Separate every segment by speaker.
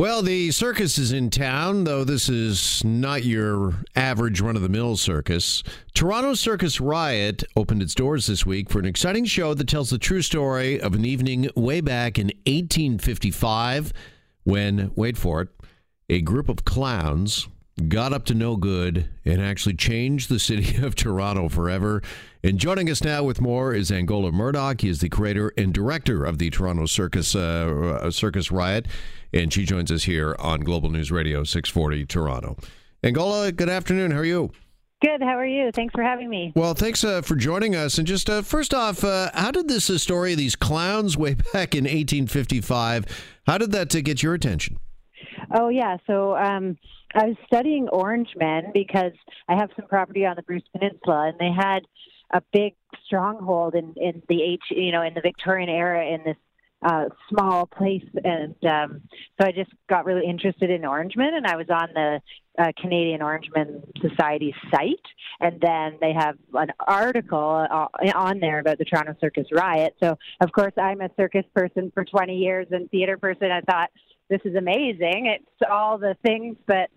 Speaker 1: Well, the circus is in town, though this is not your average run of the mill circus. Toronto Circus Riot opened its doors this week for an exciting show that tells the true story of an evening way back in 1855 when, wait for it, a group of clowns got up to no good and actually changed the city of Toronto forever. And joining us now with more is Angola Murdoch. He is the creator and director of the Toronto Circus uh, Circus Riot, and she joins us here on Global News Radio 640 Toronto. Angola, good afternoon. How are you?
Speaker 2: Good. How are you? Thanks for having me.
Speaker 1: Well, thanks uh, for joining us. And just uh, first off, uh, how did this uh, story of these clowns way back in 1855? How did that uh, get your attention?
Speaker 2: Oh yeah. So um, I was studying orange men because I have some property on the Bruce Peninsula, and they had a big stronghold in in the H, you know, in the Victorian era in this uh, small place, and um, so I just got really interested in Orangemen, and I was on the uh, Canadian Orangemen Society site, and then they have an article uh, on there about the Toronto Circus riot. So, of course, I'm a circus person for 20 years and theater person. I thought this is amazing. It's all the things that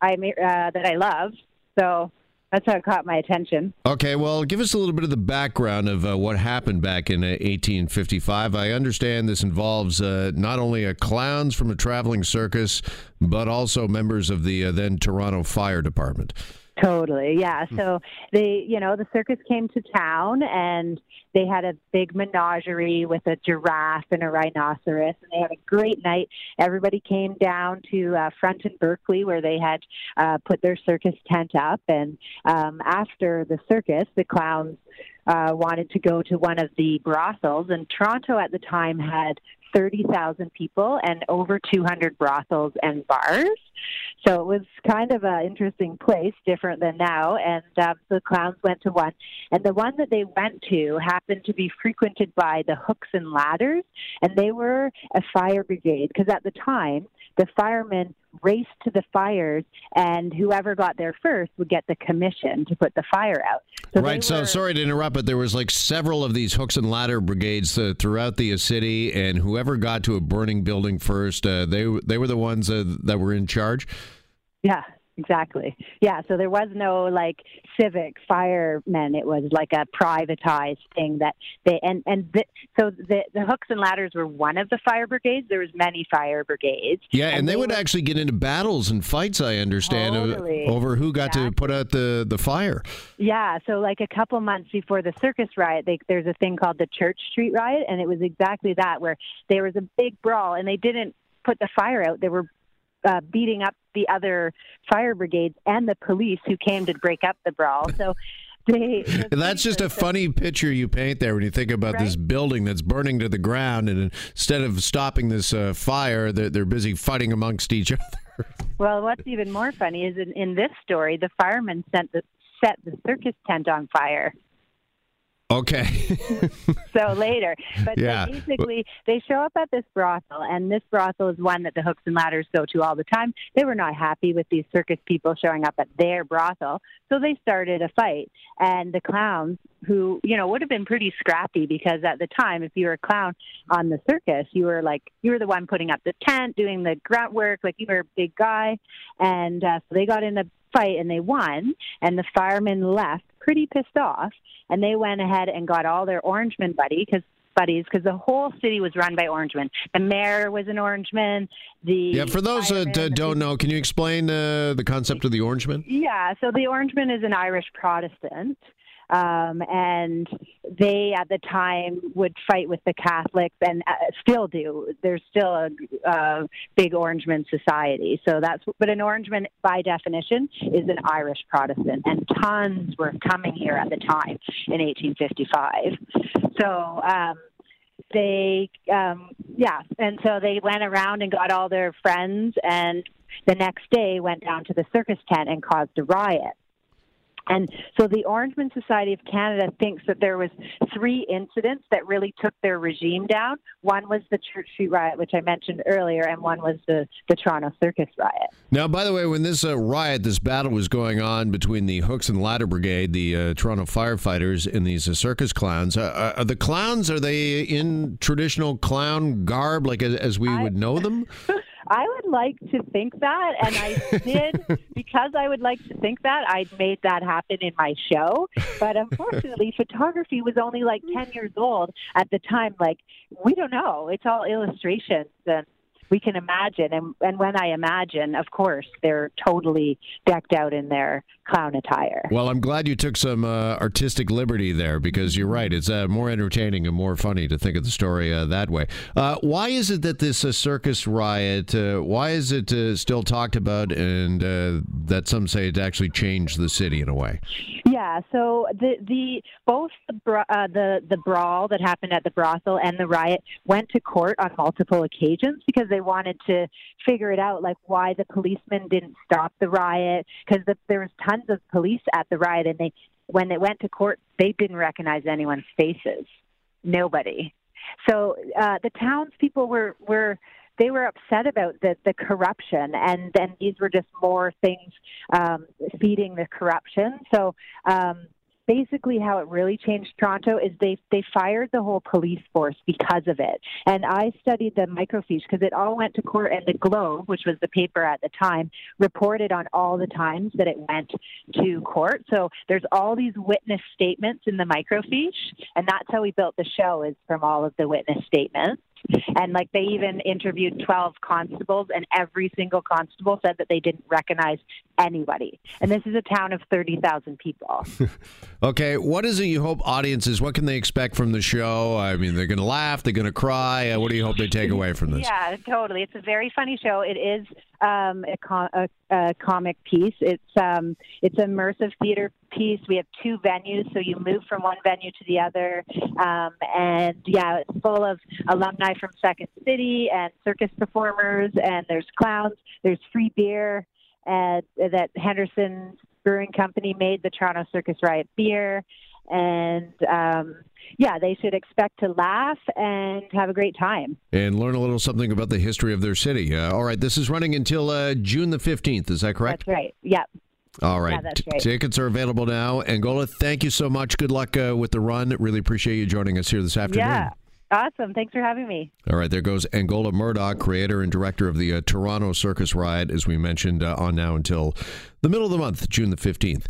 Speaker 2: I uh, that I love. So that's how it caught my attention.
Speaker 1: Okay, well, give us a little bit of the background of uh, what happened back in uh, 1855. I understand this involves uh, not only a clowns from a traveling circus, but also members of the uh, then Toronto Fire Department.
Speaker 2: Totally, yeah. So they, you know, the circus came to town and they had a big menagerie with a giraffe and a rhinoceros, and they had a great night. Everybody came down to uh, Front and Berkeley where they had uh, put their circus tent up, and um, after the circus, the clowns uh, wanted to go to one of the brothels, and Toronto at the time had 30,000 people and over 200 brothels and bars. So it was kind of an interesting place, different than now. And um, the clowns went to one. And the one that they went to happened to be frequented by the hooks and ladders. And they were a fire brigade because at the time, the firemen raced to the fires, and whoever got there first would get the commission to put the fire out.
Speaker 1: So right. So sorry to interrupt, but there was like several of these hooks and ladder brigades uh, throughout the city, and whoever got to a burning building first, uh, they they were the ones uh, that were in charge.
Speaker 2: Yeah, Exactly. Yeah. So there was no like civic firemen. It was like a privatized thing that they and and the, so the the hooks and ladders were one of the fire brigades. There was many fire brigades.
Speaker 1: Yeah, and, and they, they, would actually get into battles and fights. I understand
Speaker 2: totally.
Speaker 1: over who got exactly. to put out the the fire.
Speaker 2: Yeah. So like a couple months before the circus riot, they, there's a thing called the Church Street riot, and it was exactly that where there was a big brawl, and they didn't put the fire out. They were uh, beating up the other fire brigades and the police who came to break up the brawl. So. They,
Speaker 1: that's just a funny picture you paint there when you think about right? this building that's burning to the ground, and instead of stopping this uh, fire, they're, they're busy fighting amongst each other.
Speaker 2: Well, what's even more funny is in, in this story, the firemen sent the, set the circus tent on fire.
Speaker 1: Okay.
Speaker 2: so later, but yeah. basically, they show up at this brothel, and this brothel is one that the hooks and ladders go to all the time. They were not happy with these circus people showing up at their brothel, so they started a fight. And the clowns, who you know would have been pretty scrappy, because at the time, if you were a clown on the circus, you were like you were the one putting up the tent, doing the grunt work, like you were a big guy, and uh, so they got in a fight and they won, and the firemen left pretty pissed off, and they went ahead and got all their Orangeman buddy because buddies because the whole city was run by Orangemen. The mayor was an Orangeman. The
Speaker 1: yeah. For those that don't know, can you explain uh, the concept of the Orangeman?
Speaker 2: Yeah. So the Orangeman is an Irish Protestant. Um, and they at the time would fight with the Catholics and uh, still do. There's still a, a big Orangeman society. So that's, but an Orangeman by definition is an Irish Protestant, and tons were coming here at the time in 1855. So, um, they um yeah and so they went around and got all their friends and the next day went down to the circus tent and caused a riot and so the Orangeman Society of Canada thinks that there was three incidents that really took their regime down. One was the Church Street riot, which I mentioned earlier, and one was the, the Toronto Circus riot.
Speaker 1: Now, by the way, when this uh, riot, this battle was going on between the Hooks and Ladder Brigade, the uh, Toronto firefighters, and these uh, circus clowns, uh, uh, are the clowns, are they in traditional clown garb, like as, as we I, would know them?
Speaker 2: I would like to think that, and I did because I would like to think that I made that happen in my show. But unfortunately, photography was only like ten years old at the time. Like we don't know; it's all illustrations and we can imagine. And, and when I imagine, of course, they're totally decked out in their clown attire.
Speaker 1: Well, I'm glad you took some uh, artistic liberty there because you're right. It's uh, more entertaining and more funny to think of the story uh, that way. Uh, why is it that this uh, circus riot, uh, why is it still talked about and that some say it actually changed the city in a way?
Speaker 2: Yeah, so the the both the uh, the the brawl that happened at the brothel and the riot went to court on multiple occasions because they wanted to figure it out, like why the policemen didn't stop the riot, because the, there was tons of police at the riot, and they when they went to court, they didn't recognize anyone's faces, nobody. So uh, the townspeople were were they were upset about the, the corruption, and then these were just more things um, feeding the corruption. So um, basically how it really changed Toronto is they they fired the whole police force because of it. And I studied the microfiche because it all went to court, and the Globe, which was the paper at the time, reported on all the times that it went to court. So there's all these witness statements in the microfiche, and that's how we built the show is from all of the witness statements. And like they even interviewed 12 constables, and every single constable said that they didn't recognize anybody. And this is a town of 30,000 people.
Speaker 1: okay, what is it you hope audiences, what can they expect from the show? I mean, they're going to laugh, they're going to cry. Uh, what do you hope they take away from this?
Speaker 2: Yeah, totally. It's a very funny show. It is um, a, com- a, a, comic piece. It's um, it's an immersive theater piece. We have two venues, so you move from one venue to the other, um, and yeah, it's full of alumni from Second City and circus performers, and there's clowns. There's free beer, and that Henderson Brewing Company made the Toronto Circus Riot beer, and um, yeah, they should expect to laugh and have a great time.
Speaker 1: And learn a little something about the history of their city. Uh, all right, this is running until uh, June the 15th. Is that correct?
Speaker 2: That's right. Yep.
Speaker 1: All right. Yeah,
Speaker 2: right.
Speaker 1: Tickets are available now. Angola, thank you so much. Good luck uh, with the run. Really appreciate you joining us here this afternoon.
Speaker 2: Yeah. Awesome. Thanks for having me.
Speaker 1: All right. There goes Angola Murdoch, creator and director of the uh, Toronto Circus Riot, as we mentioned, uh, on now until the middle of the month, June the 15th.